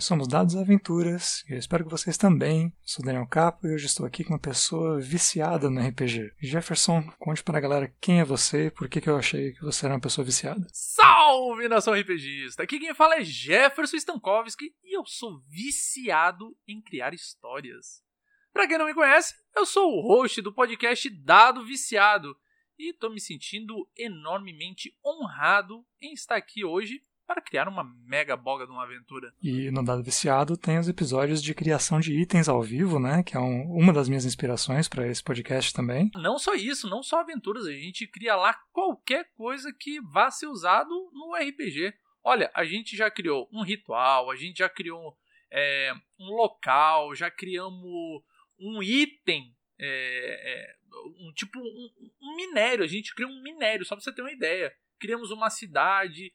Nós somos Dados Aventuras e eu espero que vocês também. Eu sou Daniel Capo e hoje estou aqui com uma pessoa viciada no RPG. Jefferson, conte para a galera quem é você e por que, que eu achei que você era uma pessoa viciada. Salve, nação RPGista! Aqui quem fala é Jefferson Stankowski e eu sou viciado em criar histórias. Para quem não me conhece, eu sou o host do podcast Dado Viciado e estou me sentindo enormemente honrado em estar aqui hoje para criar uma mega boga de uma aventura. E no Dado Viciado tem os episódios de criação de itens ao vivo, né? Que é um, uma das minhas inspirações para esse podcast também. Não só isso, não só aventuras, a gente cria lá qualquer coisa que vá ser usado no RPG. Olha, a gente já criou um ritual, a gente já criou é, um local, já criamos um item é, é, um tipo um, um, minério. A gente cria um minério, só pra você ter uma ideia. Criamos uma cidade,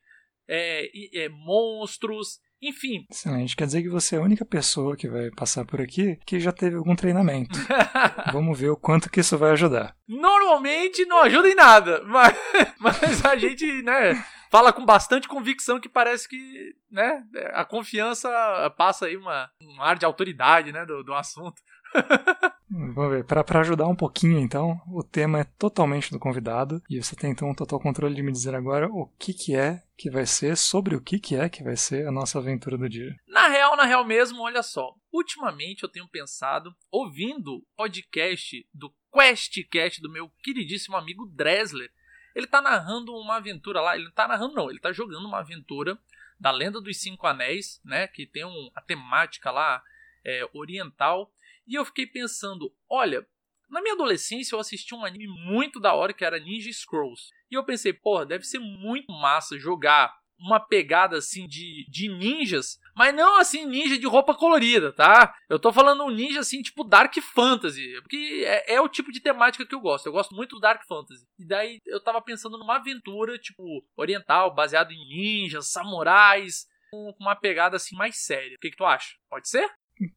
é, é, monstros, enfim. Excelente. Quer dizer que você é a única pessoa que vai passar por aqui que já teve algum treinamento. Vamos ver o quanto que isso vai ajudar. Normalmente não ajuda em nada, mas, mas a gente, né, fala com bastante convicção que parece que, né, a confiança passa aí uma, um ar de autoridade, né, do, do assunto. Vamos ver, para ajudar um pouquinho então, o tema é totalmente do convidado. E você tem então um total controle de me dizer agora o que que é que vai ser, sobre o que que é que vai ser a nossa aventura do dia. Na real, na real mesmo, olha só. Ultimamente eu tenho pensado, ouvindo podcast do QuestCast do meu queridíssimo amigo Dresler, ele tá narrando uma aventura lá, ele não tá narrando não, ele tá jogando uma aventura da Lenda dos Cinco Anéis, né, que tem um, a temática lá é, oriental, e eu fiquei pensando, olha, na minha adolescência eu assisti um anime muito da hora que era Ninja Scrolls. E eu pensei, porra, deve ser muito massa jogar uma pegada assim de, de ninjas, mas não assim ninja de roupa colorida, tá? Eu tô falando um ninja assim tipo Dark Fantasy, porque é, é, o tipo de temática que eu gosto. Eu gosto muito do Dark Fantasy. E daí eu tava pensando numa aventura tipo oriental, baseado em ninjas, samurais, com uma pegada assim mais séria. O que, que tu acha? Pode ser?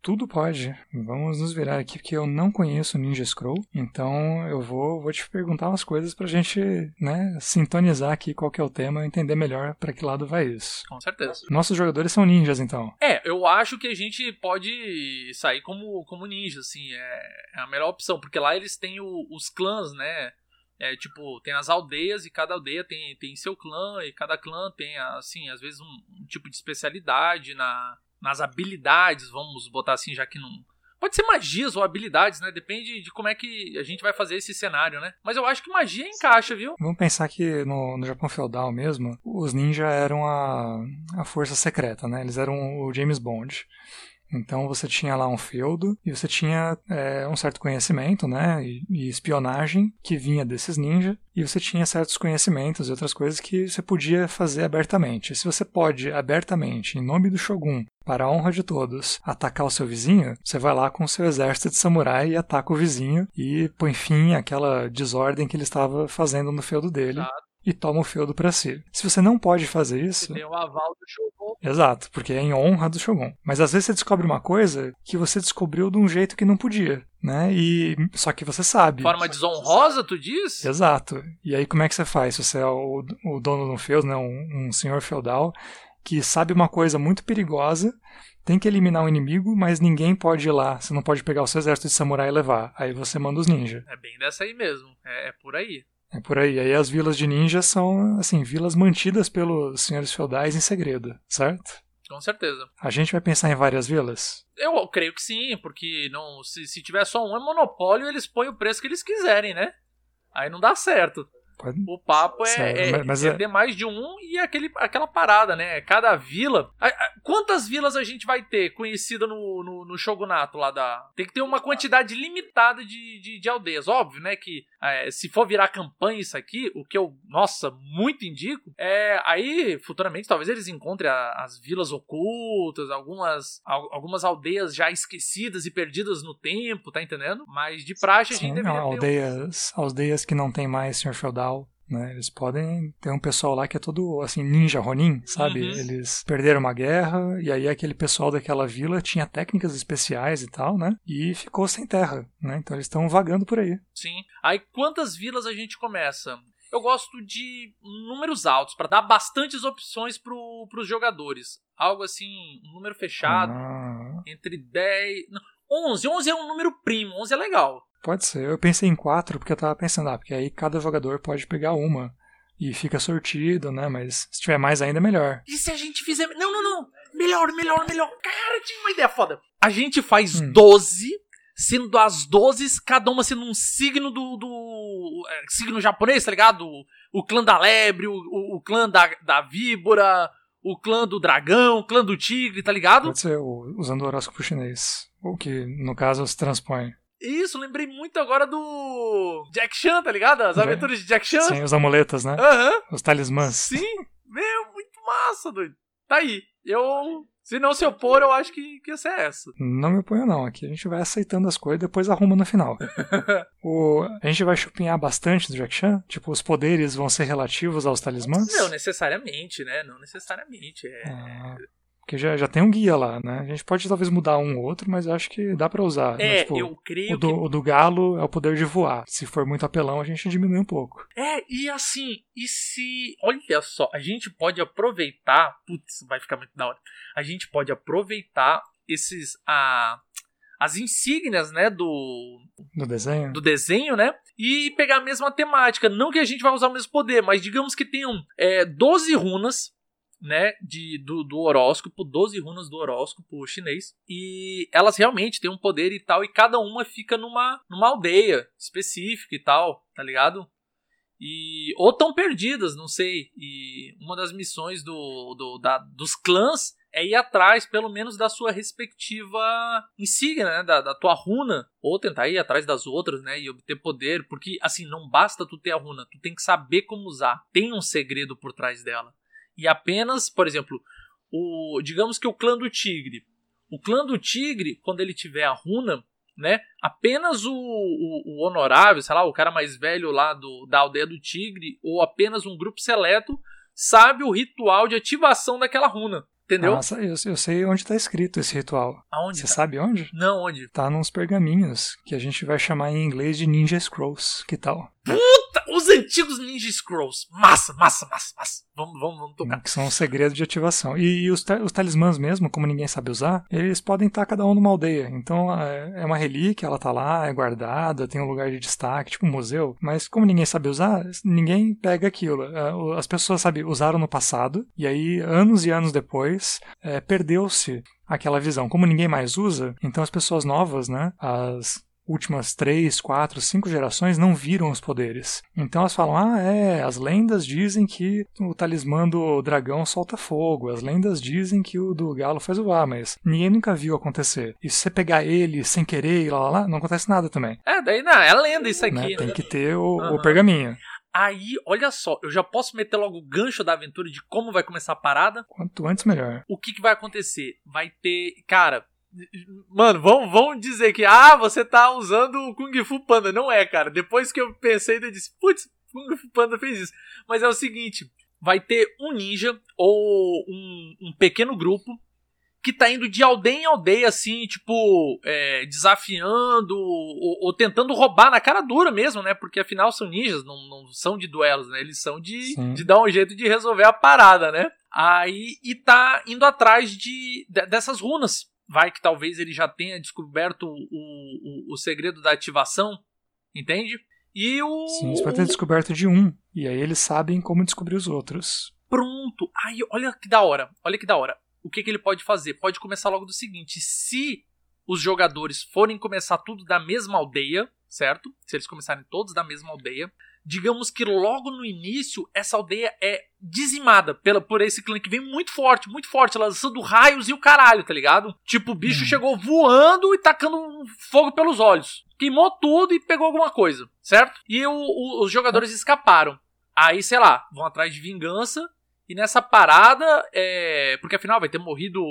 Tudo pode. Vamos nos virar aqui, porque eu não conheço Ninja Scroll. Então eu vou, vou te perguntar umas coisas pra gente, né, sintonizar aqui qual que é o tema e entender melhor para que lado vai isso. Com certeza. Nossos jogadores são ninjas, então. É, eu acho que a gente pode sair como, como ninja, assim. É, é a melhor opção, porque lá eles têm o, os clãs, né? É, tipo, tem as aldeias e cada aldeia tem, tem seu clã e cada clã tem, assim, às vezes um, um tipo de especialidade na, nas habilidades, vamos botar assim, já que não. Pode ser magias ou habilidades, né? Depende de como é que a gente vai fazer esse cenário, né? Mas eu acho que magia encaixa, viu? Vamos pensar que no, no Japão feudal mesmo, os ninja eram a, a força secreta, né? Eles eram o James Bond. Então você tinha lá um feudo e você tinha é, um certo conhecimento, né, e, e, espionagem que vinha desses ninja e você tinha certos conhecimentos e outras coisas que você podia fazer abertamente. Se você pode abertamente, em nome do shogun, para a honra de todos, atacar o seu vizinho, você vai lá com o seu exército de samurai e ataca o vizinho e põe fim àquela desordem que ele estava fazendo no feudo dele. E toma o feudo para si. Se você não pode fazer isso. Tem o aval do Shogun. Exato, porque é em honra do Shogun. Mas às vezes você descobre uma coisa que você descobriu de um jeito que não podia. Né? E só que você sabe. Forma desonrosa, tu diz? Exato. E aí como é que você faz? Se você é o, o dono de um feudo, né? um, um senhor feudal que sabe uma coisa muito perigosa, tem que eliminar um inimigo, mas ninguém pode ir lá. Você não pode pegar o seu exército de samurai e levar. Aí você manda os ninjas. É bem dessa aí mesmo. É, é por aí. É por aí. Aí as vilas de ninjas são, assim, vilas mantidas pelos senhores feudais em segredo, certo? Com certeza. A gente vai pensar em várias vilas? Eu creio que sim, porque não, se, se tiver só um monopólio, eles põem o preço que eles quiserem, né? Aí não dá certo. Pode... O papo é, é, mas, é, é mais de um e aquele, aquela parada, né? Cada vila. A, a, quantas vilas a gente vai ter conhecida no, no, no, Shogunato lá da. Tem que ter uma quantidade limitada de, de, de aldeias. Óbvio, né? Que é, se for virar campanha isso aqui, o que eu, nossa, muito indico, é aí futuramente talvez eles encontrem a, as vilas ocultas, algumas, algumas aldeias já esquecidas e perdidas no tempo, tá entendendo? Mas de praxe a gente deveria aldeias, ter. Aldeias que não tem mais senhor feudal né? Eles podem ter um pessoal lá que é todo assim ninja Ronin, sabe? Uhum. Eles perderam uma guerra e aí aquele pessoal daquela vila tinha técnicas especiais e tal, né? E ficou sem terra, né? Então eles estão vagando por aí. Sim. Aí quantas vilas a gente começa? eu gosto de números altos, para dar bastantes opções pro, pros jogadores. Algo assim, um número fechado, Ah, entre 10. Não, 11. 11 é um número primo, 11 é legal. Pode ser. Eu pensei em quatro porque eu tava pensando, ah, porque aí cada jogador pode pegar uma. E fica sortido, né? Mas se tiver mais ainda, melhor. E se a gente fizer. Não, não, não. Melhor, melhor, melhor. Cara, tive uma ideia foda. A gente faz Hum. 12, sendo as 12, cada uma sendo um signo do. do é, signo japonês, tá ligado? O, o clã da lebre, o, o, o clã da, da víbora, o clã do dragão, o clã do tigre, tá ligado? Pode ser usando o horóscopo chinês. O que, no caso, se transpõe. Isso, lembrei muito agora do. Jack Chan, tá ligado? As Jack- aventuras de Jack Chan. Sem os amuletos, né? Aham. Os talismãs. Sim, meu, muito massa, doido. Tá aí. Eu. Se não se opor, eu acho que, que ia ser essa. Não me oponho, não. Aqui a gente vai aceitando as coisas e depois arruma no final. o, a gente vai chupinhar bastante do Jack Chan? Tipo, os poderes vão ser relativos aos talismãs? Não necessariamente, né? Não necessariamente. É. Ah, porque já, já tem um guia lá, né? A gente pode talvez mudar um ou outro, mas eu acho que dá pra usar. né? É, Tipo, eu creio o, do, o do galo é o poder de voar. Se for muito apelão, a gente diminui um pouco. que. É, e assim, e se. Olha só, a gente pode aproveitar. Putz, vai ficar muito da hora. A gente pode aproveitar esses. A, as insígnias, né? Do, No desenho? do desenho, né? E pegar a mesma temática. Não que a gente vai usar o mesmo poder, mas digamos que tenham é, 12 runas, né? De, do, do horóscopo, 12 runas do horóscopo chinês. E elas realmente têm um poder e tal, e cada uma fica numa, numa aldeia específica e tal, tá ligado? E, ou tão perdidas, não sei. E uma das missões do, do, da, dos clãs é ir atrás, pelo menos, da sua respectiva insígnia, né? Da, da tua runa. Ou tentar ir atrás das outras, né? E obter poder. Porque, assim, não basta tu ter a runa. Tu tem que saber como usar. Tem um segredo por trás dela. E apenas, por exemplo, o digamos que o clã do tigre. O clã do tigre, quando ele tiver a runa, né? Apenas o, o, o honorável, sei lá, o cara mais velho lá do, da aldeia do tigre, ou apenas um grupo seleto, sabe o ritual de ativação daquela runa. Entendeu? Nossa, eu, eu sei onde tá escrito esse ritual. Aonde? Você tá? sabe onde? Não, onde? Tá nos pergaminhos, que a gente vai chamar em inglês de Ninja Scrolls. Que tal? Puta, os antigos Ninja Scrolls. Massa, massa, massa, massa. Vamos, vamos, vamos tocar. Que são os segredos de ativação. E, e os, os talismãs mesmo, como ninguém sabe usar, eles podem estar cada um numa aldeia. Então é é uma relíquia, ela tá lá, é guardada, tem um lugar de destaque, tipo um museu. Mas como ninguém sabe usar, ninguém pega aquilo. É, As pessoas, sabe, usaram no passado, e aí, anos e anos depois, é, perdeu-se aquela visão. Como ninguém mais usa, então as pessoas novas, né, as últimas três, quatro, cinco gerações não viram os poderes. Então elas falam: ah, é, as lendas dizem que o talismã do dragão solta fogo, as lendas dizem que o do galo faz voar, mas ninguém nunca viu acontecer. E se você pegar ele sem querer e lá, lá, lá, não acontece nada também. É, daí não, é lenda isso aqui. né? né? Tem que ter o, o Aham. pergaminho. Aí, olha só, eu já posso meter logo o gancho da aventura de como vai começar a parada. Quanto antes, melhor. o que, que vai acontecer? Vai ter. Cara. Mano, vão, vão dizer que. Ah, você tá usando o Kung Fu Panda. Não é, cara. Depois que eu pensei, eu disse: Putz, Kung Fu Panda fez isso. Mas é o seguinte: vai ter um ninja ou um, um pequeno grupo que tá indo de aldeia em aldeia, assim, tipo, é, desafiando ou, ou tentando roubar na cara dura mesmo, né? Porque afinal são ninjas, não, não são de duelos, né? Eles são de, Sim. de dar um jeito de resolver a parada, né? Aí, e tá indo atrás de, de- dessas runas. Vai que talvez ele já tenha descoberto o, o, o segredo da ativação, entende? E o. Sim, você pode ter descoberto de um, e aí eles sabem como descobrir os outros. Pronto. Aí, olha que da hora. Olha que da hora. O que, que ele pode fazer? Pode começar logo do seguinte: se os jogadores forem começar tudo da mesma aldeia, certo? Se eles começarem todos da mesma aldeia, digamos que logo no início essa aldeia é dizimada pela, por esse clã que vem muito forte, muito forte, lançando raios e o caralho, tá ligado? Tipo, o bicho Hum. chegou voando e tacando fogo pelos olhos. Queimou tudo e pegou alguma coisa, certo? E o- o- os jogadores escaparam. Aí, sei lá, vão atrás de vingança. E nessa parada, é. Porque afinal vai ter morrido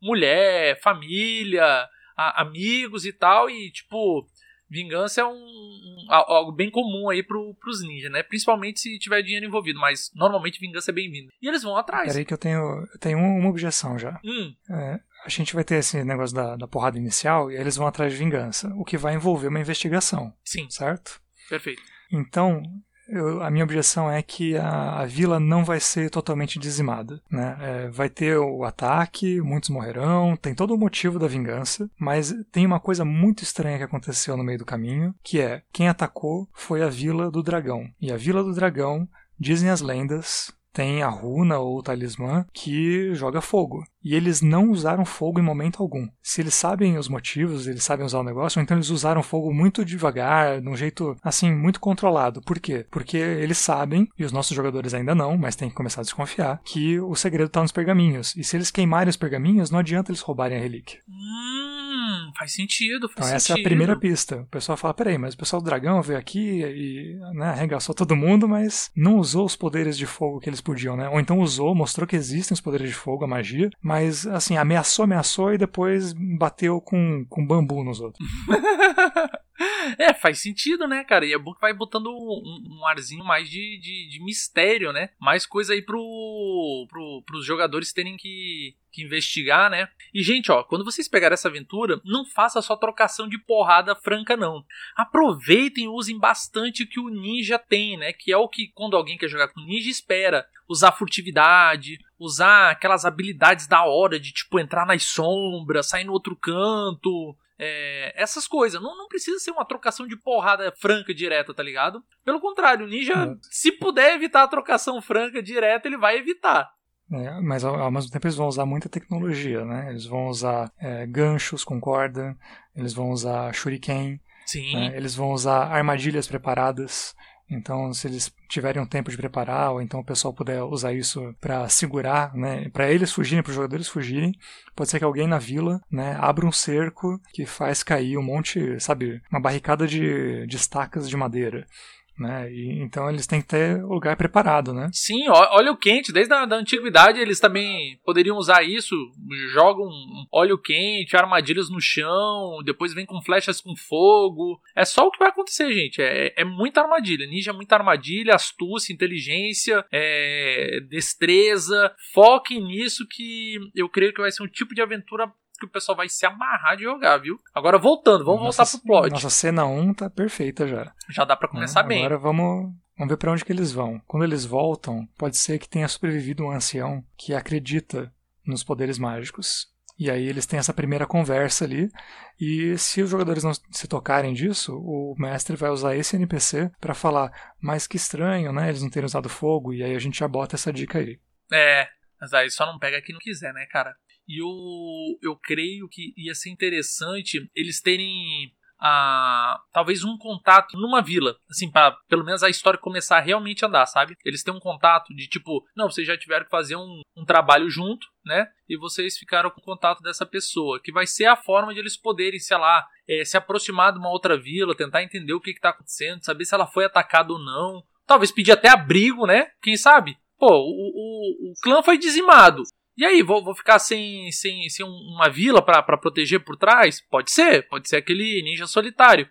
mulher, família, a- amigos e tal. E, tipo, vingança é um, um- al- algo bem comum aí pro, pros ninjas, né? Principalmente se tiver dinheiro envolvido. Mas normalmente vingança é bem-vinda. E eles vão atrás. Peraí que eu tenho, eu tenho uma uma objeção já. Hum, É, a gente vai ter esse negócio da, da porrada inicial e aí eles vão atrás de vingança, o que vai envolver uma investigação, sim, certo? perfeito. Então, eu, a minha objeção é que a, a, vila não vai ser totalmente dizimada. Né? É, vai ter o ataque, muitos morrerão, tem todo o motivo da vingança, mas tem uma coisa muito estranha que aconteceu no meio do caminho, que é quem atacou foi a Vila do Dragão. E a Vila do Dragão, dizem as lendas, tem a runa ou o talismã que joga fogo. E eles não usaram fogo em momento algum. Se eles sabem os motivos, eles sabem usar o negócio, então eles usaram fogo muito devagar, de um jeito assim, muito controlado. Por quê? Porque eles sabem, e os nossos jogadores ainda não, mas tem que começar a desconfiar, que o segredo está nos pergaminhos. E se eles queimarem os pergaminhos, não adianta eles roubarem a relíquia. Hum, faz sentido, faz então, sentido. essa é a primeira pista. O pessoal fala: peraí, mas o pessoal do dragão veio aqui e né, arregaçou todo mundo, mas não usou os poderes de fogo que eles podiam, né? Ou então usou, mostrou que existem os poderes de fogo, a magia, mas assim, ameaçou, ameaçou e depois bateu com, com bambu nos outros. É, faz sentido, né, cara? E é bom que vai botando um, um arzinho mais de, de, de, mistério, né? Mais coisa aí pro, pro, pros jogadores terem que, que investigar, né? E, gente, ó, quando vocês pegarem essa aventura, não faça só trocação de porrada franca, não. Aproveitem e usem bastante o que o ninja tem, né? Que é o que, quando alguém quer jogar com ninja, espera. Usar furtividade, usar aquelas habilidades da hora de, tipo, entrar nas sombras, sair no outro canto, é, essas coisas. Não, não precisa ser uma trocação de porrada franca direta, tá ligado? Pelo contrário, o ninja, é. se puder evitar a trocação franca direta, ele vai evitar. É, mas ao, ao, mesmo tempo eles vão usar muita tecnologia, né? Eles vão usar é, ganchos com corda, eles vão usar shuriken, né? eles vão usar armadilhas preparadas. Então, se eles tiverem um tempo de preparar, ou então o pessoal puder usar isso para segurar, né, para eles fugirem, para os jogadores fugirem, pode ser que alguém na vila, né, abra um cerco que faz cair um monte, sabe, uma barricada de, de estacas de madeira. Né? E, então eles têm que ter o lugar preparado, né? Sim, óleo quente, desde a da antiguidade eles também poderiam usar isso, jogam óleo quente, armadilhas no chão, depois vem com flechas com fogo. É só o que vai acontecer, gente. É, é muita armadilha. Ninja é muita armadilha, astúcia, inteligência, é, destreza. Foquem nisso que eu creio que vai ser um tipo de aventura que o pessoal vai se amarrar de jogar, viu? Agora voltando, vamos nossa, voltar pro plot. Nossa cena 1 tá perfeita já. Já dá para começar é, bem. Agora vamos Vamos ver para onde que eles vão. Quando eles voltam, pode ser que tenha sobrevivido um ancião que acredita nos poderes mágicos. E aí eles têm essa primeira conversa ali. E se os jogadores não se tocarem disso, o mestre vai usar esse NPC para falar, mas que estranho, né? Eles não terem usado fogo. E aí a gente já bota essa dica aí. É, mas aí só não pega quem não quiser, né, cara? E eu, eu creio que ia ser interessante eles terem a talvez um contato numa vila, assim, para pelo menos a história começar a realmente andar, sabe? Eles têm um contato de tipo, não, vocês já tiveram que fazer um, um trabalho junto, né? E vocês ficaram com contato dessa pessoa, que vai ser a forma de eles poderem, sei lá, é, se aproximar de uma outra vila, tentar entender o que, está acontecendo, saber se ela foi atacada ou não. Talvez pedir até abrigo, né? Quem sabe? Pô, o, o, o clã foi dizimado. E aí, vou, vou ficar sem, sem, sem uma vila para proteger por trás? Pode ser, pode ser aquele ninja solitário.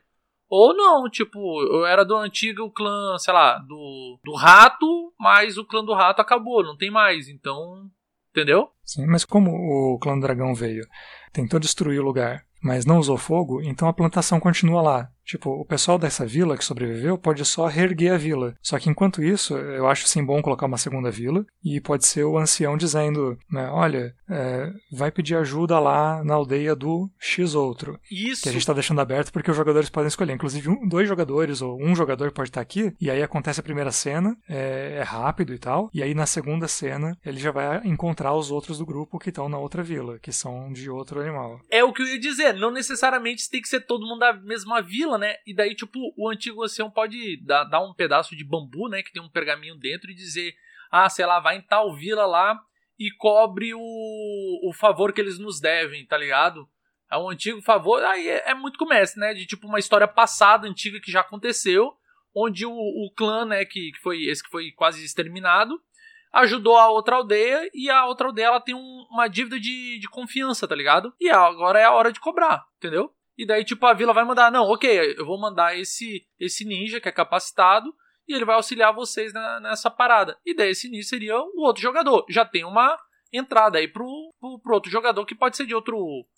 Ou não, tipo, eu era do antigo clã, sei lá, do, do rato, mas o clã do rato acabou, não tem mais, então. Entendeu? Sim, mas como o clã do dragão veio? Tentou destruir o lugar, mas não usou fogo, então a plantação continua lá. Tipo, o pessoal dessa vila que sobreviveu pode só reerguer a vila. Só que enquanto isso, eu acho sim bom colocar uma segunda vila. E pode ser o ancião dizendo: né, Olha, é, vai pedir ajuda lá na aldeia do X outro. Isso. Que a gente está deixando aberto porque os jogadores podem escolher. Inclusive, um, dois jogadores ou um jogador pode estar aqui. E aí acontece a primeira cena, é, é rápido e tal. E aí na segunda cena, ele já vai encontrar os outros do grupo que estão na outra vila, que são de outro animal. É o que eu ia dizer. Não necessariamente tem que ser todo mundo da mesma vila né? E daí, tipo, o antigo ancião pode dar, dar um pedaço de bambu, né? Que tem um pergaminho dentro e dizer, ah, sei lá, vai em tal vila lá e cobre o, o favor que eles nos devem, tá ligado? É um antigo favor, aí é, é muito comércio, né? De tipo uma história passada, antiga, que já aconteceu, onde o, o clã, né, que, que foi esse que foi quase exterminado, ajudou a outra aldeia e a outra aldeia ela tem um, uma dívida de, de confiança, tá ligado? E agora é a hora de cobrar, entendeu? E daí, tipo, a vila vai mandar, não, ok, eu vou mandar esse, esse ninja que é capacitado e ele vai auxiliar vocês na, nessa parada. E daí esse ninja seria o outro jogador. Já tem uma entrada aí pro, pro, pro outro jogador que pode ser de outro,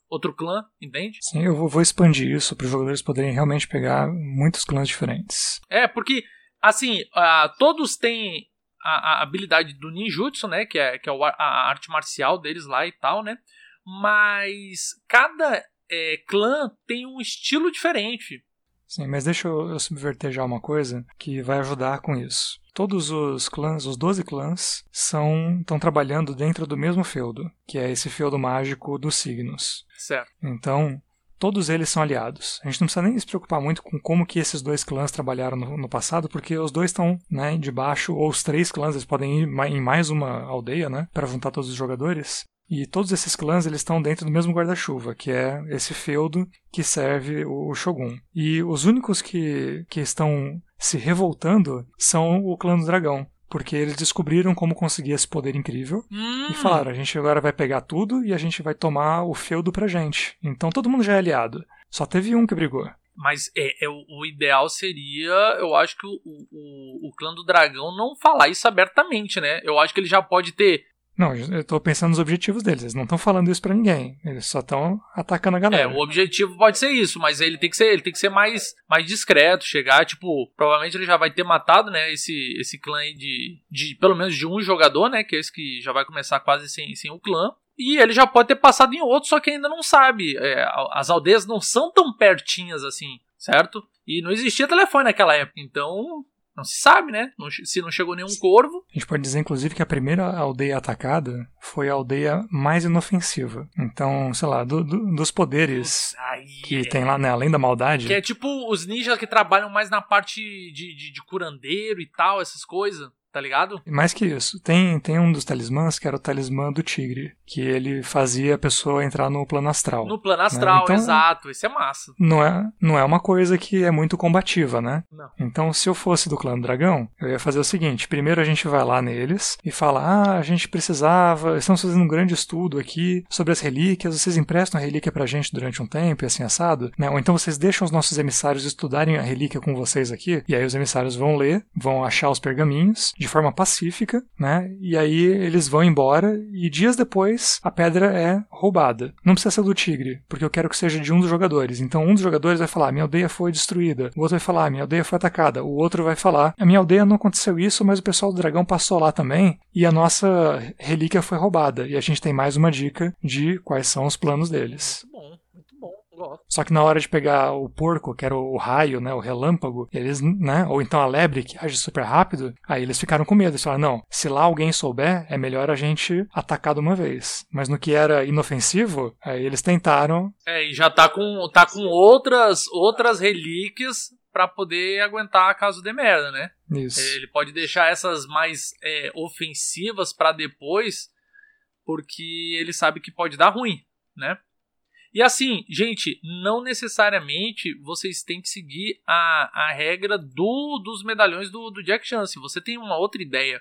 outro clã, entende? Sim, eu vou, vou expandir isso para os jogadores poderem realmente pegar muitos clãs diferentes. É, porque Assim, uh, todos têm a, a, habilidade do ninjutsu, né? Que é, que é a arte marcial deles lá e tal, né? Mas cada é, clã tem um estilo diferente. Sim, mas deixa eu, eu subverter já uma coisa que vai ajudar com isso. Todos os clãs, os 12 clãs, são estão trabalhando dentro do mesmo feudo, que é esse feudo mágico dos signos. Certo. Então, todos eles são aliados. A gente não precisa nem se preocupar muito com como que esses dois clãs trabalharam no, no passado, porque os dois estão né, debaixo, ou os três clãs, eles podem ir em mais uma aldeia, né, para juntar todos os jogadores. E todos esses clãs eles estão dentro do mesmo guarda-chuva, que é esse feudo que serve o Shogun. E os únicos que, que estão se revoltando são o clã do dragão. Porque eles descobriram como conseguir esse poder incrível hum. e falaram: a gente agora vai pegar tudo e a gente vai tomar o feudo pra gente. Então todo mundo já é aliado. Só teve um que brigou. Mas é, é, o ideal seria, eu acho que o, o, o clã do dragão não falar isso abertamente, né? Eu acho que ele já pode ter não, eu tô pensando nos objetivos deles. Eles não estão falando isso para ninguém. Eles só estão atacando a galera. É, o objetivo pode ser isso, mas ele tem que ser, ele tem que ser mais, mais discreto, chegar, tipo, provavelmente ele já vai ter matado, né, esse, esse clã aí de, de pelo menos de um jogador, né, que é esse que já vai começar quase sem, sem o clã. E ele já pode ter passado em outro, só que ainda não sabe. É, as aldeias não são tão pertinhas assim, certo? E não existia telefone naquela época, então não se sabe, né? Não, se não chegou nenhum corvo. A gente pode dizer, inclusive, que a primeira aldeia atacada foi a aldeia mais inofensiva. Então, sei lá, do, do, dos poderes que é. tem lá, né? Além da maldade. Que é tipo os ninjas que trabalham mais na parte de, de, de curandeiro e tal, essas coisas tá ligado? Mais que isso, tem, tem um dos talismãs que era o talismã do tigre, que ele fazia a pessoa entrar no plano astral. No plano astral, né? então, exato, isso é massa. Não é, não é uma coisa que é muito combativa, né? Não. Então, se eu fosse do clã do dragão, eu ia fazer o seguinte: primeiro a gente vai lá neles e fala, ah, a gente precisava, estamos fazendo um grande estudo aqui sobre as relíquias, vocês emprestam a relíquia pra gente durante um tempo e assim assado, né? Ou então vocês deixam os nossos emissários estudarem a relíquia com vocês aqui, e aí os emissários vão ler, vão achar os pergaminhos, de forma pacífica, né? E aí eles vão embora e dias depois a pedra é roubada. Não precisa ser do tigre, porque eu quero que seja de um dos jogadores. Então um dos jogadores vai falar: minha aldeia foi destruída. O outro vai falar: minha aldeia foi atacada. O outro vai falar: a minha aldeia não aconteceu isso, mas o pessoal do dragão passou lá também e a nossa relíquia foi roubada. E a gente tem mais uma dica de quais são os planos deles. Muito bom. Só que na hora de pegar o porco, que era o raio, né, o relâmpago, eles, né, ou então a lebre que age super rápido, aí eles ficaram com medo. Eles falaram, não, se lá alguém souber, é melhor a gente atacar de uma vez. Mas no que era inofensivo, aí eles tentaram. É, e já tá com, tá com outras, outras relíquias para poder aguentar caso de merda, né? Isso. Ele pode deixar essas mais é, ofensivas para depois, porque ele sabe que pode dar ruim, né? E assim, gente, não necessariamente vocês têm que seguir a, a regra do, dos medalhões do, do Jack Chan. Se você tem uma outra ideia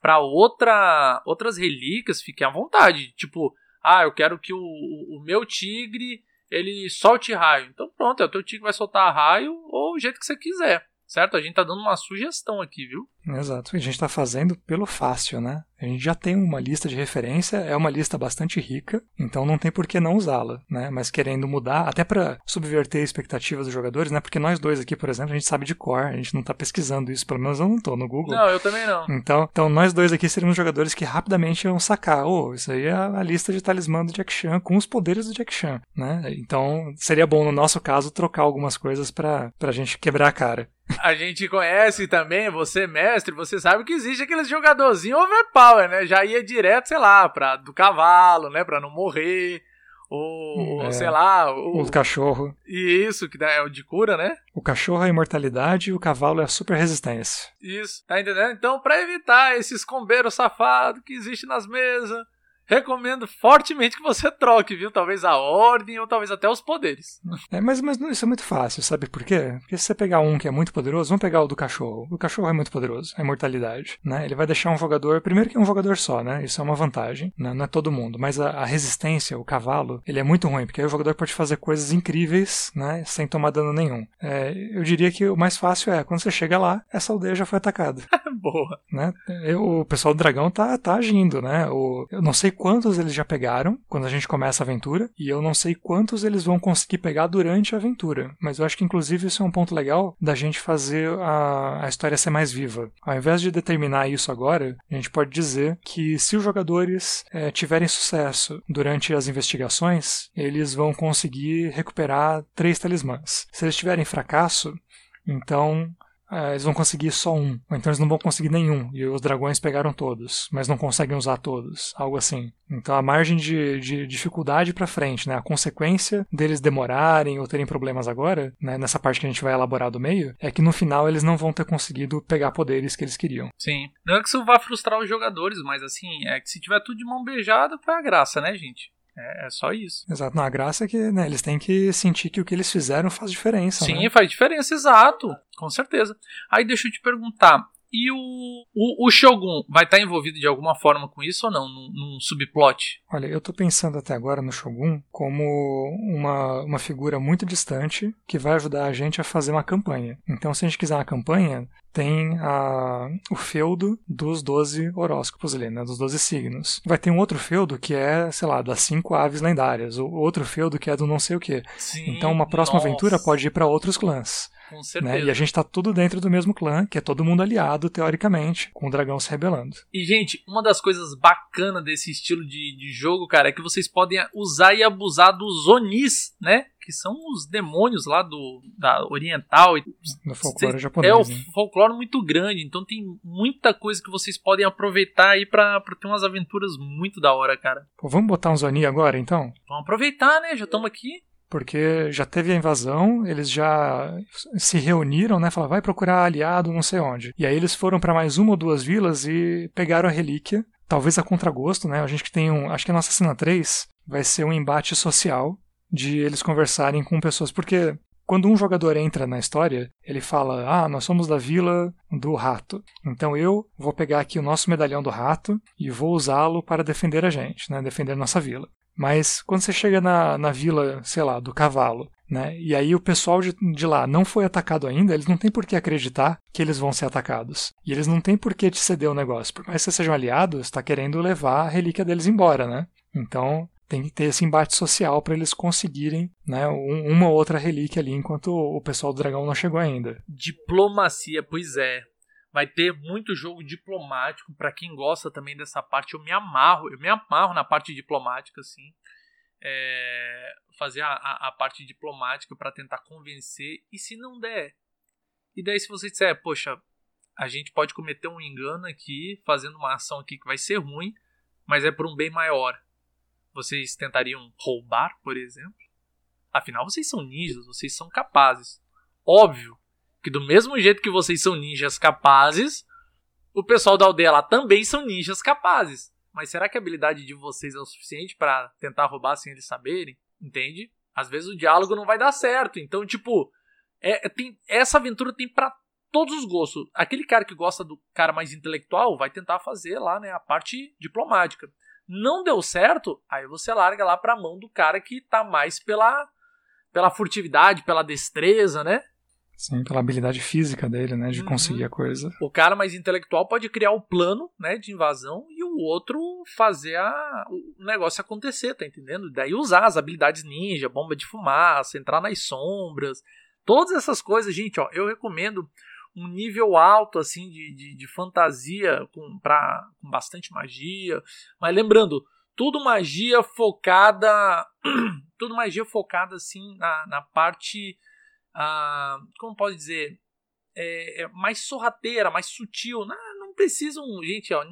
para outra, outras relíquias, fique à vontade. Tipo, ah, eu quero que o, o, o meu tigre ele solte raio. Então pronto, é o teu tigre vai soltar raio ou o jeito que você quiser. Certo? A gente tá dando uma sugestão aqui, viu? Exato. A gente tá fazendo pelo fácil, né? A gente já tem uma lista de referência, é uma lista bastante rica, então não tem por que não usá-la, né? Mas querendo mudar, até para subverter expectativas dos jogadores, né? Porque nós dois aqui, por exemplo, a gente sabe de cor, a gente não tá pesquisando isso, pelo menos eu não tô no Google. Não, eu também não. Então, então nós dois aqui seríamos jogadores que rapidamente iam sacar, oh, isso aí é a lista de talismã do Jack Chan com os poderes do Jack Chan, né? Então, seria bom no nosso caso trocar algumas coisas para pra gente quebrar a cara. A gente conhece também, você mestre, você sabe que existe aqueles jogadorzinho overpower, né? Já ia direto, sei lá, pra, do cavalo, né? Pra não morrer. Ou, é, sei lá. O, o cachorro. Isso, que é o de cura, né? O cachorro é a imortalidade e o cavalo é a super resistência. Isso, tá entendendo? Então, pra evitar esses combeiros safados que existem nas mesas, recomendo fortemente que você troque, viu? Talvez a ordem ou talvez até os poderes. É, mas, mas isso é muito fácil, sabe por quê? Porque se você pegar um que é muito poderoso, vamos pegar o do cachorro. O cachorro é muito poderoso, a imortalidade, né? Ele vai deixar um jogador, primeiro que é um jogador só, né? Isso é uma vantagem, né? não é todo mundo, mas a, a, resistência, o cavalo, ele é muito ruim, porque aí o jogador pode fazer coisas incríveis, né? Sem tomar dano nenhum. É, eu diria que o mais fácil é, quando você chega lá, essa aldeia já foi atacada. Boa. Né? Eu, o pessoal do dragão tá, tá agindo, né? O, eu não sei quantos eles já pegaram quando a gente começa a aventura, e eu não sei quantos eles vão conseguir pegar durante a aventura. Mas eu acho que, inclusive, isso é um ponto legal da gente fazer a, a história ser mais viva. Ao invés de determinar isso agora, a gente pode dizer que se os jogadores é, tiverem sucesso durante as investigações, eles vão conseguir recuperar três talismãs. Se eles tiverem fracasso, então é, eles vão conseguir só um, ou então eles não vão conseguir nenhum, e os dragões pegaram todos, mas não conseguem usar todos, algo assim. Então a margem de, de dificuldade para frente, né, a consequência deles demorarem ou terem problemas agora, né, nessa parte que a gente vai elaborar do meio, é que no final eles não vão ter conseguido pegar poderes que eles queriam. Sim. Não é que isso vá frustrar os jogadores, mas assim, é que se tiver tudo de mão beijada, foi a graça, né, gente? É, é só isso. Exato. Não, a graça é que né, eles têm que sentir que o que eles fizeram faz diferença. Sim, né? faz diferença, exato. Com certeza. Aí deixa eu te perguntar. E o, o, o Shogun vai estar envolvido de alguma forma com isso ou não? Num, num subplot? Olha, eu tô pensando até agora no Shogun como uma, uma figura muito distante que vai ajudar a gente a fazer uma campanha. Então, se a gente quiser uma campanha, tem a, o feudo dos 12 horóscopos ali, né, dos 12 signos. Vai ter um outro feudo que é, sei lá, das cinco aves lendárias, o outro feudo que é do não sei o que. Então uma próxima nossa. aventura pode ir para outros clãs. Com Né? certeza. E a gente tá tudo dentro do mesmo clã, que é todo mundo aliado, teoricamente, com o dragão se rebelando. E, gente, uma das coisas bacanas desse estilo de, de jogo, cara, é que vocês podem usar e abusar dos Onis, né? Que são os demônios lá do da oriental. No folclore japonês. É um né? folclore muito grande, então tem muita coisa que vocês podem aproveitar aí pra, pra ter umas aventuras muito da hora, cara. Pô, vamos botar um Zoni agora, então? Vamos aproveitar, né? Já estamos aqui. Porque já teve a invasão, eles já se reuniram, né? Falaram, vai procurar aliado não sei onde. E aí eles foram para mais uma ou duas vilas e pegaram a relíquia, talvez a contragosto, né? A gente tem um. Acho que a nossa cena 3 vai ser um embate social de eles conversarem com pessoas. Porque quando um jogador entra na história, ele fala: Ah, nós somos da vila do rato. Então eu vou pegar aqui o nosso medalhão do rato e vou usá-lo para defender a gente, né? Defender nossa vila. Mas quando você chega na, na vila, sei lá, do cavalo, né? E aí o pessoal de, de lá não foi atacado ainda, eles não têm por que acreditar que eles vão ser atacados. E eles não têm por que te ceder o negócio. Por mais que sejam aliados, está querendo levar a relíquia deles embora, né? Então tem que ter esse embate social para eles conseguirem né, um- uma ou outra relíquia ali enquanto o pessoal do dragão não chegou ainda. Diplomacia, pois é. Vai ter muito jogo diplomático. Pra quem gosta também dessa parte, eu me amarro. Eu me amarro na parte diplomática, assim. É, fazer a, a, a parte diplomática pra tentar convencer. E se não der? E daí, se você disser, poxa, a gente pode cometer um engano aqui, fazendo uma ação aqui que vai ser ruim, mas é por um bem maior. Vocês tentariam roubar, por exemplo? Afinal, vocês são ninjas, vocês são capazes. Óbvio que do mesmo jeito que vocês são ninjas capazes, o pessoal da aldeia lá também são ninjas capazes. Mas será que a habilidade de vocês é o suficiente pra tentar roubar sem eles saberem? Entende? Às vezes o diálogo não vai dar certo. Então, tipo, é, é- tem, essa aventura tem pra todos os gostos. Aquele cara que gosta do cara mais intelectual vai tentar fazer lá, né, a parte diplomática. Não deu certo, aí você larga lá pra mão do cara que tá mais pela pela furtividade, pela destreza, né? Sim, pela habilidade física dele, né, de Uhum. conseguir a coisa. O cara mais intelectual pode criar o plano, né, de invasão e o outro fazer a, o negócio acontecer, tá entendendo? Daí usar as habilidades ninja, bomba de fumaça, entrar nas sombras, todas essas coisas, gente, ó, eu recomendo um nível alto assim de, de, de fantasia com, pra, com bastante magia, mas lembrando, tudo magia focada, tudo magia focada assim na, na parte, ah, como pode dizer, é, é mais sorrateira, mais sutil. Não, não precisam, gente, ó,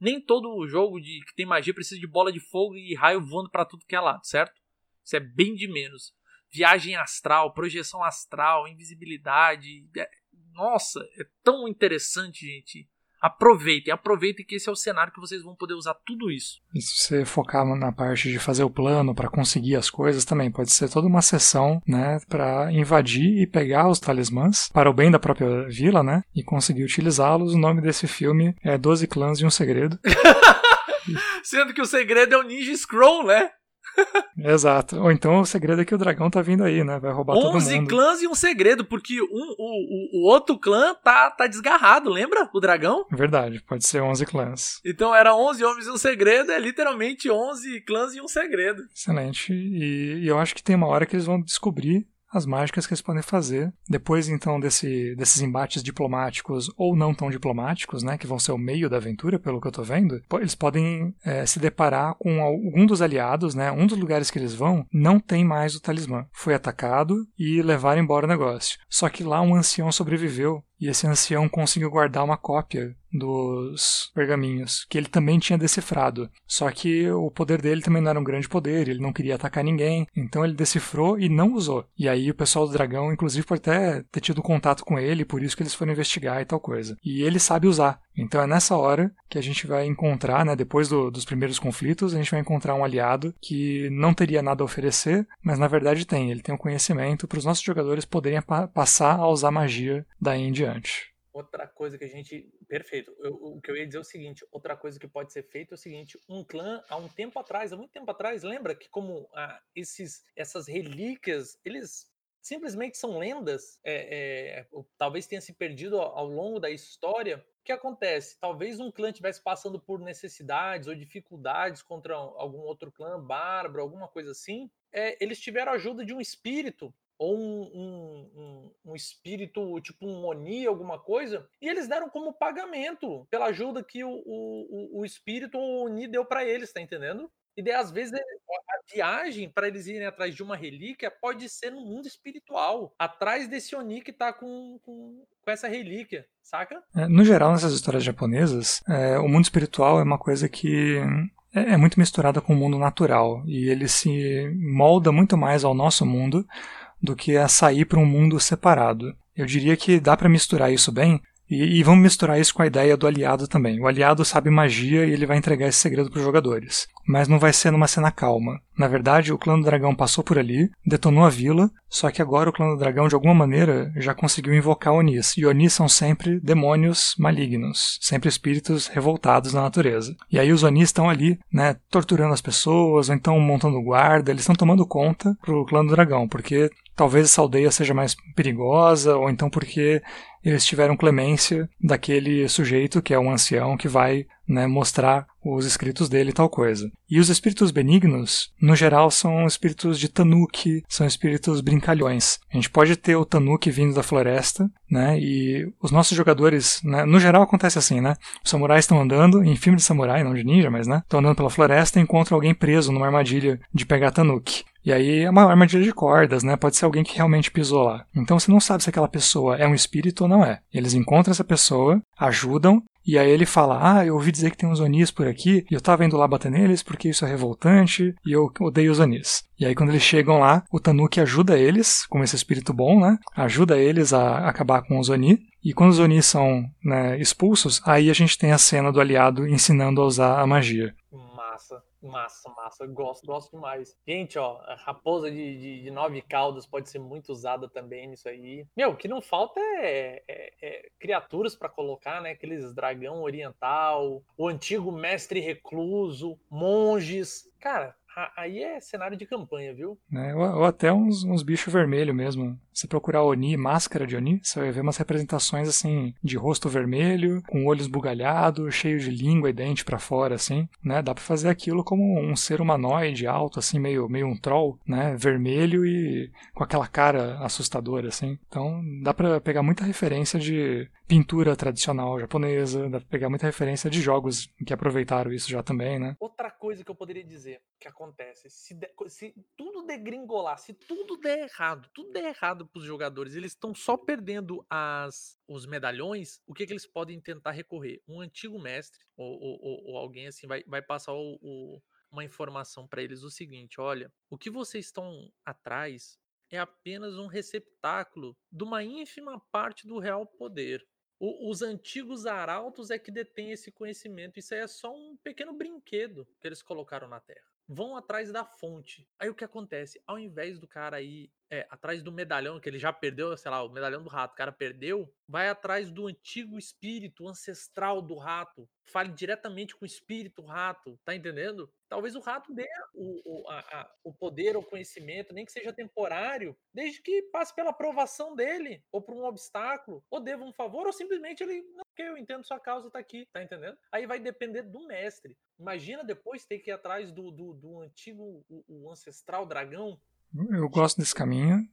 nem todo jogo de que tem magia precisa de bola de fogo e raio voando pra tudo que é lado, certo? Isso é bem de menos. Viagem astral, projeção astral, invisibilidade. é- nossa, é tão interessante, gente. Aproveitem, aproveitem que esse é o cenário que vocês vão poder usar tudo isso. E se você focar na parte de fazer o plano para conseguir as coisas também, pode ser toda uma sessão, né, para invadir e pegar os talismãs para o bem da própria vila, né, e conseguir utilizá-los. O nome desse filme é Doze Clãs e um Segredo. Sendo que o segredo é o Ninja Scroll, né? Exato. Ou então o segredo é que o dragão tá vindo aí, né? Vai roubar todo mundo. 11 clãs e um segredo, porque um, o, o, o, outro clã tá, tá desgarrado, lembra? O dragão? Verdade, pode ser 11 clãs. Então era 11 homens e um segredo, é literalmente 11 clãs e um segredo. Excelente. E, e eu acho que tem uma hora que eles vão descobrir as mágicas que eles podem fazer. Depois, então, desse, desses embates diplomáticos ou não tão diplomáticos, né, que vão ser o meio da aventura, pelo que eu tô vendo, eles podem é, se deparar com algum dos aliados, né, um dos lugares que eles vão não tem mais o talismã. Foi atacado e levaram embora o negócio. Só que lá um ancião sobreviveu e esse ancião conseguiu guardar uma cópia dos pergaminhos, que ele também tinha decifrado. Só que o poder dele também não era um grande poder, ele não queria atacar ninguém, então ele decifrou e não usou. E aí o pessoal do dragão, inclusive, pode até ter tido contato com ele, por isso que eles foram investigar e tal coisa. E ele sabe usar. Então é nessa hora que a gente vai encontrar, né, depois do, dos primeiros conflitos, a gente vai encontrar um aliado que não teria nada a oferecer, mas na verdade tem. Ele tem o um conhecimento para os nossos jogadores poderem pa passar a usar magia daí em diante. Outra coisa que a gente. Perfeito. Eu, o que eu ia dizer é o seguinte: outra coisa que pode ser feita é o seguinte: um clã, há um tempo atrás, há muito tempo atrás, lembra que como ah, esses, essas relíquias, eles simplesmente são lendas, é, é, talvez tenha se perdido ao, ao longo da história. O que acontece? Talvez um clã estivesse passando por necessidades ou dificuldades contra algum outro clã bárbaro, alguma coisa assim. É, eles tiveram ajuda de um espírito ou um, um, um, espírito, tipo um Oni, alguma coisa, e eles deram como pagamento pela ajuda que o, o, o espírito ou o Oni deu para eles, tá entendendo? E daí, às vezes, a viagem para eles irem atrás de uma relíquia pode ser no mundo espiritual, atrás desse Oni que tá com, com, com essa relíquia, saca? É, no geral, nessas histórias japonesas, é, o mundo espiritual é uma coisa que é, é muito misturada com o mundo natural e ele se molda muito mais ao nosso mundo do que a sair para um mundo separado. Eu diria que dá para misturar isso bem, e, e, vamos misturar isso com a ideia do aliado também. O aliado sabe magia e ele vai entregar esse segredo para os jogadores. Mas não vai ser numa cena calma. Na verdade, o clã do dragão passou por ali, detonou a vila, só que agora o clã do dragão, de alguma maneira, já conseguiu invocar Onis. E Onis são sempre demônios malignos, sempre espíritos revoltados na natureza. E aí os Onis estão ali, né, torturando as pessoas, ou então montando guarda, eles estão tomando conta pro clã do dragão, porque talvez essa aldeia seja mais perigosa, ou então porque eles tiveram clemência daquele sujeito que é um ancião que vai né, mostrar os escritos dele e tal coisa. E os espíritos benignos, no geral, são espíritos de tanuki, são espíritos brincalhões. A gente pode ter o tanuki vindo da floresta, né, e os nossos jogadores, né, no geral acontece assim, né, os samurais estão andando, em filme de samurai, não de ninja, mas né, estão andando pela floresta e encontram alguém preso numa armadilha de pegar tanuki. E aí é uma armadilha de cordas, né? Pode ser alguém que realmente pisou lá. Então você não sabe se aquela pessoa é um espírito ou não é. Eles encontram essa pessoa, ajudam e aí ele fala: Ah, eu ouvi dizer que tem uns Onis por aqui, e eu tava indo lá bater neles porque isso é revoltante, e eu odeio os Onis. E aí quando eles chegam lá, o Tanuki ajuda eles, como esse espírito bom, né? Ajuda eles a acabar com os Oni. E quando os Oni são né, expulsos, aí a gente tem a cena do aliado ensinando a usar a magia. Massa. Massa, massa. Gosto, gosto demais. Gente, ó, a raposa de, de, de, nove caudas pode ser muito usada também nisso aí. Meu, o que não falta é, é, é criaturas para colocar, né? Aqueles dragão oriental, o antigo mestre recluso, monges. Cara, aí é cenário de campanha, viu? É, ou, ou, até uns, uns bichos vermelhos mesmo. Se procurar Oni, máscara de Oni, você vai ver umas representações assim, de rosto vermelho, com olhos bugalhados, cheio de língua e dente para fora, assim, né? Dá pra fazer aquilo como um ser humanoide alto, assim, meio, meio um troll, né? Vermelho e com aquela cara assustadora, assim. Então dá pra pegar muita referência de pintura tradicional japonesa, dá pra pegar muita referência de jogos que aproveitaram isso já também, né? Outra coisa que eu poderia dizer que acontece, se, de, se tudo degringolar, se tudo der errado, tudo der errado pros jogadores, eles estão só perdendo as, os medalhões, o que, que eles podem tentar recorrer? Um antigo mestre, ou, ou, ou alguém assim, vai, vai passar o, o, uma informação para eles o seguinte: olha, o que vocês estão atrás é apenas um receptáculo de uma ínfima parte do real poder. O, os antigos arautos é que detêm esse conhecimento. Isso aí é só um pequeno brinquedo que eles colocaram na Terra. Vão atrás da fonte. Aí o que acontece? Ao invés do cara ir é, atrás do medalhão, que ele já perdeu, sei lá, o medalhão do rato, o cara perdeu, vai atrás do antigo espírito ancestral do rato, fale diretamente com o espírito rato, tá entendendo? Talvez o rato dê o, o, a, a, o poder ou conhecimento, nem que seja temporário, desde que passe pela aprovação dele, ou por um obstáculo, ou deva um favor, ou simplesmente ele, não, que eu entendo sua causa, tá aqui, tá entendendo? Aí vai depender do mestre. Imagina depois ter que ir atrás do, do, do antigo, o, o ancestral dragão. Eu gosto desse caminho,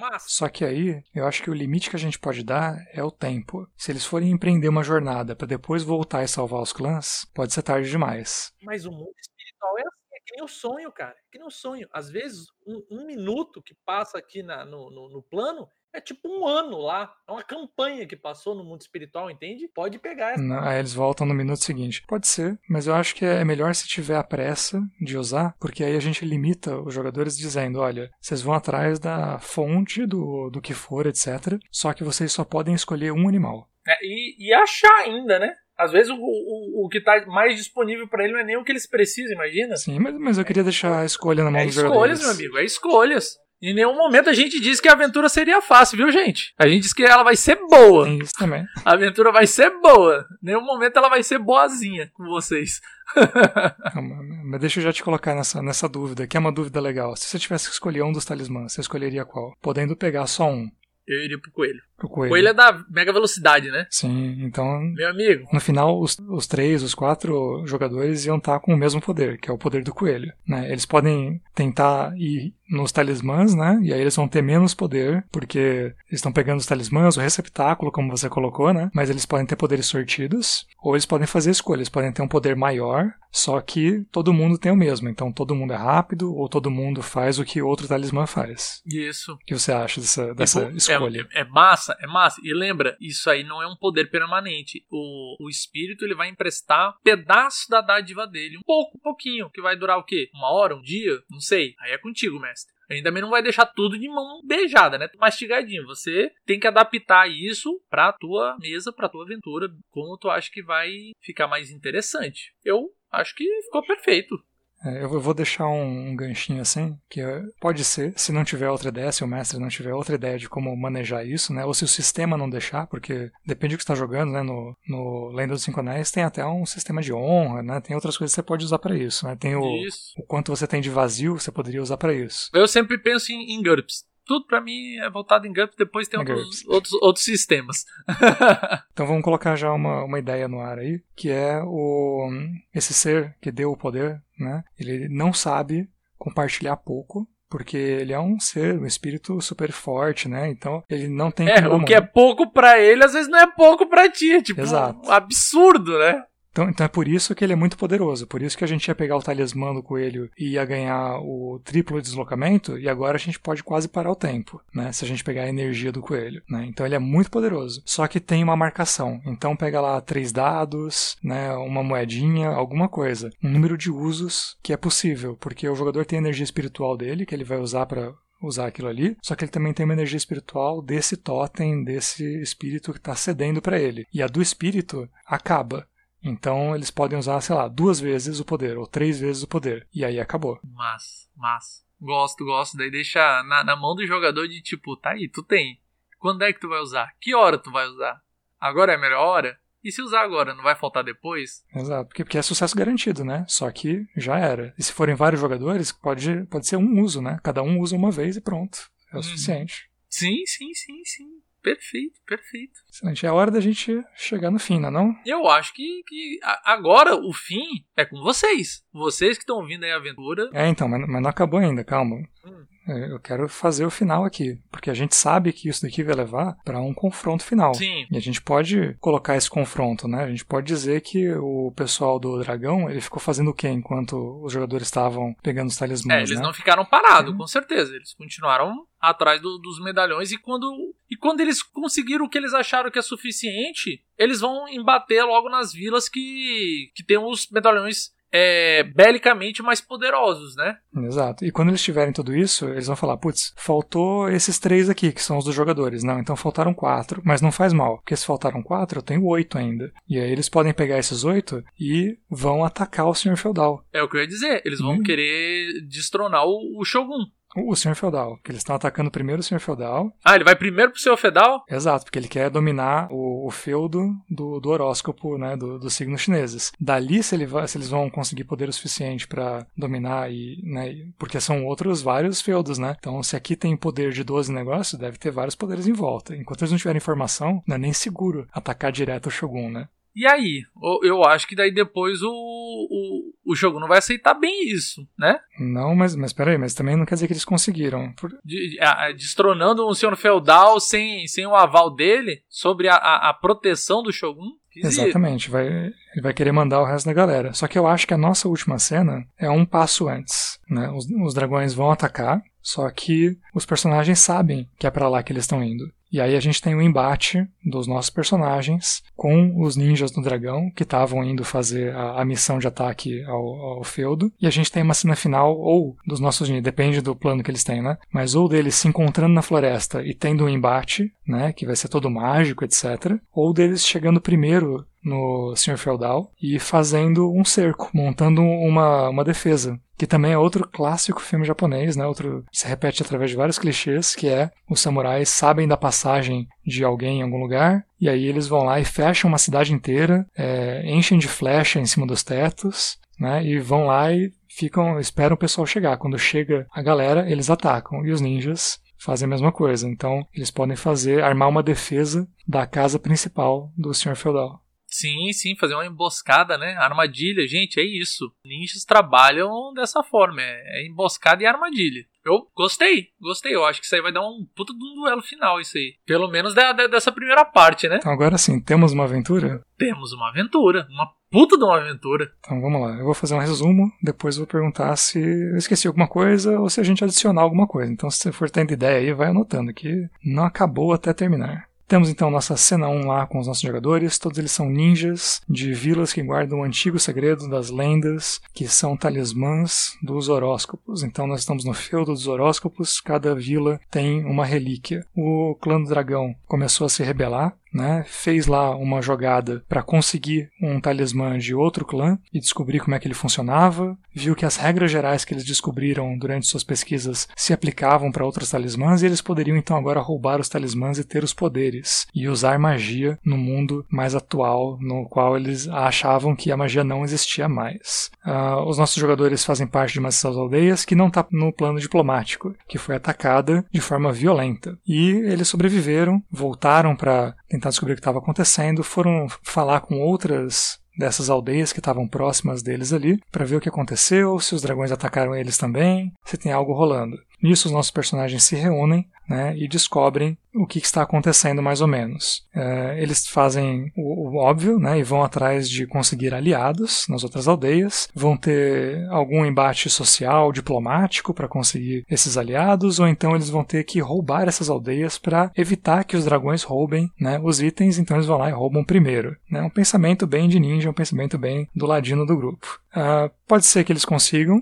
Massa. Só que aí, eu acho que o limite que a gente pode dar é o tempo. Se eles forem empreender uma jornada para depois voltar e salvar os clãs, pode ser tarde demais. Mas o mundo espiritual é assim, é que nem o sonho, cara. É que nem o sonho. Às vezes, um, um minuto que passa aqui na, no, no, no plano é tipo um ano lá. É uma campanha que passou no mundo espiritual, entende? Pode pegar essa. Não, aí eles voltam no minuto seguinte. Pode ser, mas eu acho que é melhor se tiver a pressa de usar, porque aí a gente limita os jogadores dizendo: olha, vocês vão atrás da fonte do, do que for, etc. Só que vocês só podem escolher um animal. É, e, e achar ainda, né? Às vezes o, o, o que está mais disponível para ele não é nem o que eles precisam, imagina? Sim, mas, mas eu queria deixar a escolha na mão É dos escolhas, jogadores. meu amigo, é escolhas. Em nenhum momento a gente disse que a aventura seria fácil, viu, gente? A gente disse que ela vai ser boa. Tem isso também. A aventura vai ser boa. Em nenhum momento ela vai ser boazinha com vocês. Mas deixa eu já te colocar nessa, nessa dúvida, que é uma dúvida legal. Se você tivesse que escolher um dos talismãs, você escolheria qual? Podendo pegar só um. Eu iria pro coelho. O coelho. coelho é da mega velocidade, né? Sim, então Meu amigo. no final os, os três, os quatro jogadores iam estar com o mesmo poder, que é o poder do coelho. Né? Eles podem tentar ir nos talismãs, né? E aí eles vão ter menos poder, porque eles estão pegando os talismãs, o receptáculo, como você colocou, né? Mas eles podem ter poderes sortidos, ou eles podem fazer escolhas, podem ter um poder maior, só que todo mundo tem o mesmo. Então todo mundo é rápido, ou todo mundo faz o que outro talismã faz. Isso. O que você acha dessa, dessa Tipo, escolha? É, é massa, é massa. E lembra, isso aí não é um poder permanente. O, o espírito ele vai emprestar pedaço da dádiva dele. Um pouco, um pouquinho. Que vai durar o quê? Uma hora, um dia? Não sei. Aí é contigo, mestre. A gente também não vai deixar tudo de mão beijada, né? Mastigadinho. Você tem que adaptar isso pra tua mesa, pra tua aventura, como tu acha que vai ficar mais interessante. Eu acho que ficou perfeito. É, eu vou deixar um, um ganchinho assim, que é- pode ser, se não tiver outra ideia, se o mestre não tiver outra ideia de como manejar isso, né? Ou se o sistema não deixar, porque depende do que você está jogando, né? No, no Lenda dos Cinco Anéis tem até um sistema de honra, né? Tem outras coisas que você pode usar para isso, né? Tem o, Isso. o quanto você tem de vazio, você poderia usar para isso. Eu sempre penso em, em GURPS. Tudo pra mim é voltado em GURPS, depois tem outros, outros, outros sistemas. Então vamos colocar já uma, uma ideia no ar aí, que é o esse ser que deu o poder, né? Ele não sabe compartilhar pouco, porque ele é um ser, um espírito super forte, né? Então ele não tem É, o que é pouco pra ele, às vezes não é pouco pra ti. É tipo Exato. um absurdo, né? Então, então é por isso que ele é muito poderoso. Por isso que a gente ia pegar o talismã do coelho e ia ganhar o triplo deslocamento, e agora a gente pode quase parar o tempo, né? Se a gente pegar a energia do coelho, né? Então ele é muito poderoso. Só que tem uma marcação. Então pega lá três dados, né? Uma moedinha, alguma coisa. Um número de usos que é possível, porque o jogador tem a energia espiritual dele, que ele vai usar para usar aquilo ali, só que ele também tem uma energia espiritual desse totem, desse espírito que está cedendo para ele. E a do espírito acaba. Então eles podem usar, sei lá, duas vezes o poder, ou três vezes o poder. E aí acabou. Mas, mas. Gosto, gosto. Daí deixa na, na mão do jogador de tipo, tá aí, tu tem. Quando é que tu vai usar? Que hora tu vai usar? Agora é a melhor hora? E se usar agora, não vai faltar depois? Exato. Porque, porque é sucesso garantido, né? Só que já era. E se forem vários jogadores, pode, pode ser um uso, né? Cada um usa uma vez e pronto. É o Uhum. suficiente. Sim, sim, sim, sim. Perfeito, perfeito. Excelente. É hora da gente chegar no fim, não é não? Eu acho que, que agora o fim é com vocês. Vocês que estão ouvindo aí a aventura. É, então, mas, mas não acabou ainda, calma. Hum. É, Eu quero fazer o final aqui, porque a gente sabe que isso daqui vai levar para um confronto final. Sim. E a gente pode colocar esse confronto, né? A gente pode dizer que o pessoal do dragão, ele ficou fazendo o quê enquanto os jogadores estavam pegando os talismãs, É, eles né? não ficaram parados, com certeza. Eles continuaram atrás do- dos medalhões e quando, e quando eles conseguiram o que eles acharam que é suficiente, eles vão embater logo nas vilas que, que tem os medalhões é, belicamente mais poderosos, né? Exato. E quando eles tiverem tudo isso, eles vão falar, putz, faltou esses três aqui, que são os dos jogadores. Não, então faltaram quatro, mas não faz mal, porque se faltaram quatro, eu tenho oito ainda. E aí eles podem pegar esses oito e vão atacar o senhor feudal. É o que eu ia dizer. Eles vão Hum. querer destronar o, o Shogun. O, Senhor Feudal, que eles estão atacando primeiro o Senhor Feudal. Ah, ele vai primeiro pro Senhor Feudal? Exato, porque ele quer dominar o, o feudo do, do horóscopo, né, do, dos signos chineses. Dali, se, ele vai, se eles vão conseguir poder o suficiente para dominar e, né, porque são outros vários feudos, né? Então, se aqui tem poder de 12 negócios, deve ter vários poderes em volta. Enquanto eles não tiverem informação, não é nem seguro atacar direto o Shogun, né? E aí? Eu acho que daí depois o, o, o jogo não vai aceitar bem isso, né? Não, mas, mas peraí, mas também não quer dizer que eles conseguiram. Por... De, a, destronando um senhor feudal sem, sem o aval dele sobre a, a, a proteção do Shogun? Exatamente, vai, ele vai querer mandar o resto da galera. Só que eu acho que a nossa última cena é um passo antes. Né? Os, os dragões vão atacar, só que os personagens sabem que é para lá que eles estão indo. E aí a gente tem o um embate dos nossos personagens com os ninjas do dragão que estavam indo fazer a, a, missão de ataque ao, ao, feudo. E a gente tem uma cena final, ou dos nossos ninjas, depende do plano que eles têm, né? Mas ou deles se encontrando na floresta e tendo um embate, né? Que vai ser todo mágico, etc. Ou deles chegando primeiro no Senhor Feudal e fazendo um cerco, montando uma, uma defesa que também é outro clássico filme japonês, né? Outro se repete através de vários clichês, que é os samurais sabem da passagem de alguém em algum lugar e aí eles vão lá e fecham uma cidade inteira, é, enchem de flecha em cima dos tetos, né? E vão lá e ficam, esperam o pessoal chegar. Quando chega a galera, eles atacam e os ninjas fazem a mesma coisa. Então eles podem fazer armar uma defesa da casa principal do Senhor feudal. Sim, sim, fazer uma emboscada, né? Armadilha, gente, é isso. Ninjas trabalham dessa forma, é, é emboscada e armadilha. Eu gostei, gostei. Eu acho que isso aí vai dar um puta de um duelo final, isso aí. Pelo menos da, da, dessa primeira parte, né? Então agora sim, temos uma aventura? Temos uma aventura, uma puta de uma aventura. Então vamos lá, eu vou fazer um resumo, depois vou perguntar se eu esqueci alguma coisa ou se a gente adicionar alguma coisa. Então se você for tendo ideia aí, vai anotando que não acabou até terminar. Temos então nossa cena 1 lá com os nossos jogadores, todos eles são ninjas de vilas que guardam o antigo segredo das lendas, que são talismãs dos horóscopos. Então nós estamos no feudo dos horóscopos, cada vila tem uma relíquia. O clã do dragão começou a se rebelar, né, fez lá uma jogada para conseguir um talismã de outro clã e descobrir como é que ele funcionava, viu que as regras gerais que eles descobriram durante suas pesquisas se aplicavam para outros talismãs e eles poderiam então agora roubar os talismãs e ter os poderes e usar magia no mundo mais atual, no qual eles achavam que a magia não existia mais. Uh, os nossos jogadores fazem parte de uma dessas aldeias que não está no plano diplomático, que foi atacada de forma violenta. E eles sobreviveram, voltaram para tentar descobrir o que estava acontecendo, foram falar com outras dessas aldeias que estavam próximas deles ali, para ver o que aconteceu, se os dragões atacaram eles também, se tem algo rolando. Nisso, os nossos personagens se reúnem né, e descobrem o que, está acontecendo mais ou menos. É, eles fazem o, o, óbvio né, e vão atrás de conseguir aliados nas outras aldeias, vão ter algum embate social, diplomático para conseguir esses aliados, ou então eles vão ter que roubar essas aldeias para evitar que os dragões roubem né, os itens, então eles vão lá e roubam primeiro. Né, um pensamento bem de ninja, um pensamento bem do ladino do grupo. Uh, pode ser que eles consigam,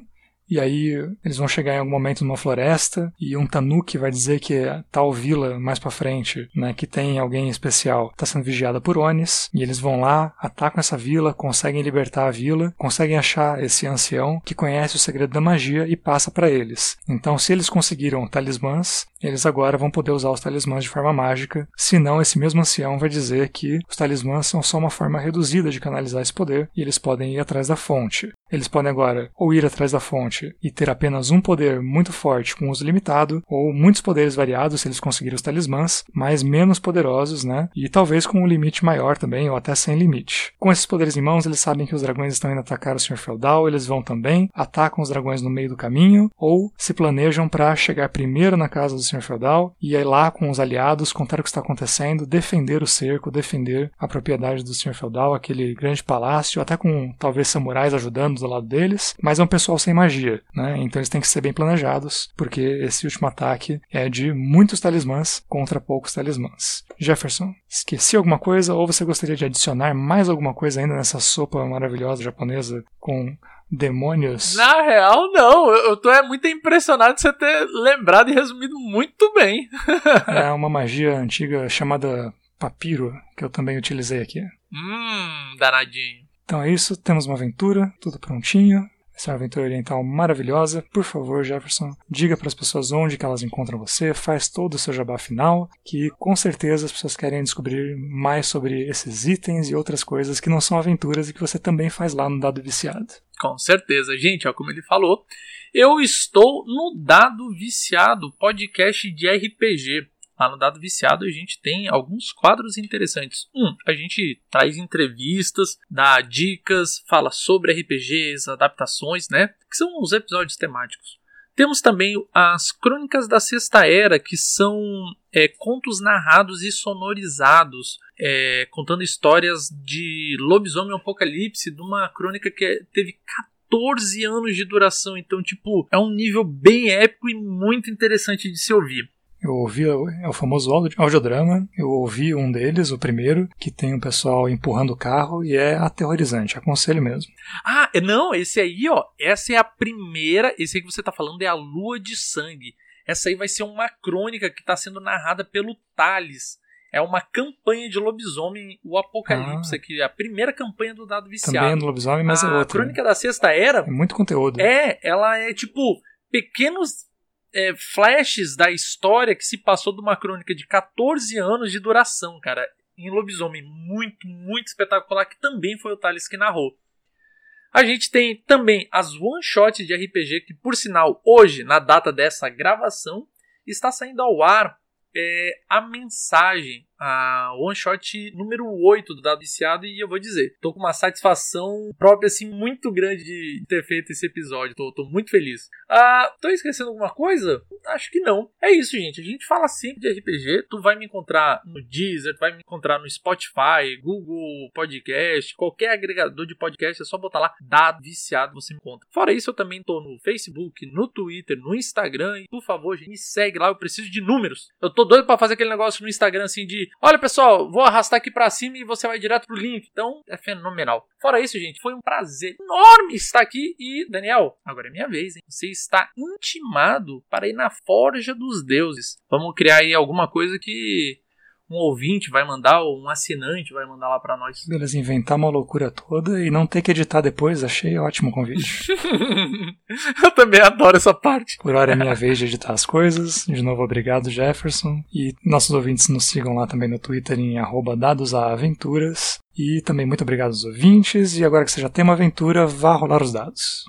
e aí eles vão chegar em algum momento numa floresta e um tanuki vai dizer que tal vila mais para frente, né, que tem alguém especial, está sendo vigiada por Onis. E eles vão lá, atacam essa vila, conseguem libertar a vila, conseguem achar esse ancião que conhece o segredo da magia e passa para eles. Então, se eles conseguiram talismãs, eles agora vão poder usar os talismãs de forma mágica. Senão, esse mesmo ancião vai dizer que os talismãs são só uma forma reduzida de canalizar esse poder e eles podem ir atrás da fonte. Eles podem agora ou ir atrás da fonte e ter apenas um poder muito forte com uso limitado, ou muitos poderes variados se eles conseguirem os talismãs, mas menos poderosos, né? E talvez com um limite maior também, ou até sem limite. Com esses poderes em mãos, eles sabem que os dragões estão indo atacar o Senhor Feudal, eles vão também, atacam os dragões no meio do caminho, ou se planejam para chegar primeiro na casa do Senhor Feudal e aí lá com os aliados contar o que está acontecendo, defender o cerco, defender a propriedade do Senhor Feudal, aquele grande palácio, até com talvez samurais ajudando do lado deles, mas é um pessoal sem magia, né? Então eles têm que ser bem planejados, porque esse último ataque é de muitos talismãs contra poucos talismãs. Jefferson, esqueci alguma coisa ou você gostaria de adicionar mais alguma coisa ainda nessa sopa maravilhosa japonesa com demônios? Na real, não. Eu, tô é muito impressionado de você ter lembrado e resumido muito bem. é uma magia antiga chamada papiro, que eu também utilizei aqui. Hum, danadinho. Então é isso, temos uma aventura, tudo prontinho. Essa aventura oriental maravilhosa. Por favor, Jefferson, diga para as pessoas onde que elas encontram você, faz todo o seu jabá final, que com certeza as pessoas querem descobrir mais sobre esses itens e outras coisas que não são aventuras e que você também faz lá no Dado Viciado. Com certeza, gente, ó, como ele falou, eu estou no Dado Viciado, podcast de RPG. Lá no Dado Viciado a gente tem alguns quadros interessantes. Um, a gente traz entrevistas, dá dicas, fala sobre RPGs, adaptações, né? Que são os episódios temáticos. Temos também as Crônicas da Sexta Era, que são é, contos narrados e sonorizados, é, contando histórias de lobisomem apocalipse, de uma crônica que teve 14 anos de duração. Então, tipo, é um nível bem épico e muito interessante de se ouvir. Eu ouvi, é o famoso audiodrama, eu ouvi um deles, o primeiro, que tem o pessoal empurrando o carro e é aterrorizante, aconselho mesmo. Ah, é, não, esse aí, ó, essa é a primeira, esse aí que você tá falando é a Lua de Sangue. Essa aí vai ser uma crônica que está sendo narrada pelo Thales. É uma campanha de lobisomem, o Apocalipse, ah. que é a primeira campanha do Dado Viciado. Também é do lobisomem, mas a é outra. A Crônica da Sexta Era... É muito conteúdo. É, ela é tipo pequenos é, flashes da história que se passou de uma crônica de 14 anos de duração, cara. Em Lobisomem, muito, muito espetacular, que também foi o Thales que narrou. A gente tem também as one-shots de RPG, que por sinal, hoje, na data dessa gravação, está saindo ao ar é, a mensagem a one shot número 8 do Dado Viciado e eu vou dizer, tô com uma satisfação própria assim muito grande de ter feito esse episódio, tô, tô muito feliz. Ah, tô esquecendo alguma coisa? Acho que não. É isso, gente. A gente fala sempre de RPG. Tu vai me encontrar no Deezer, tu vai me encontrar no Spotify, Google Podcast, qualquer agregador de podcast, é só botar lá Dado Viciado, você me encontra. Fora isso, eu também tô no Facebook, no Twitter, no Instagram e por favor, gente, me segue lá, eu preciso de números. Eu tô doido para fazer aquele negócio no Instagram assim de olha pessoal, vou arrastar aqui para cima e você vai direto pro link. Então é fenomenal. Fora isso, gente, foi um prazer enorme estar aqui. E, Daniel, agora é minha vez, hein? Você está intimado para ir na Forja dos Deuses. Vamos criar aí alguma coisa que um ouvinte vai mandar ou um assinante vai mandar lá para nós. Beleza, inventar uma loucura toda e não ter que editar depois, achei ótimo convite. Eu também adoro essa parte. Por hora é minha vez de editar as coisas. De novo, obrigado, Jefferson. E nossos ouvintes nos sigam lá também no Twitter em dadosaventuras. E também muito obrigado aos ouvintes. E agora que você já tem uma aventura, vá rolar os dados.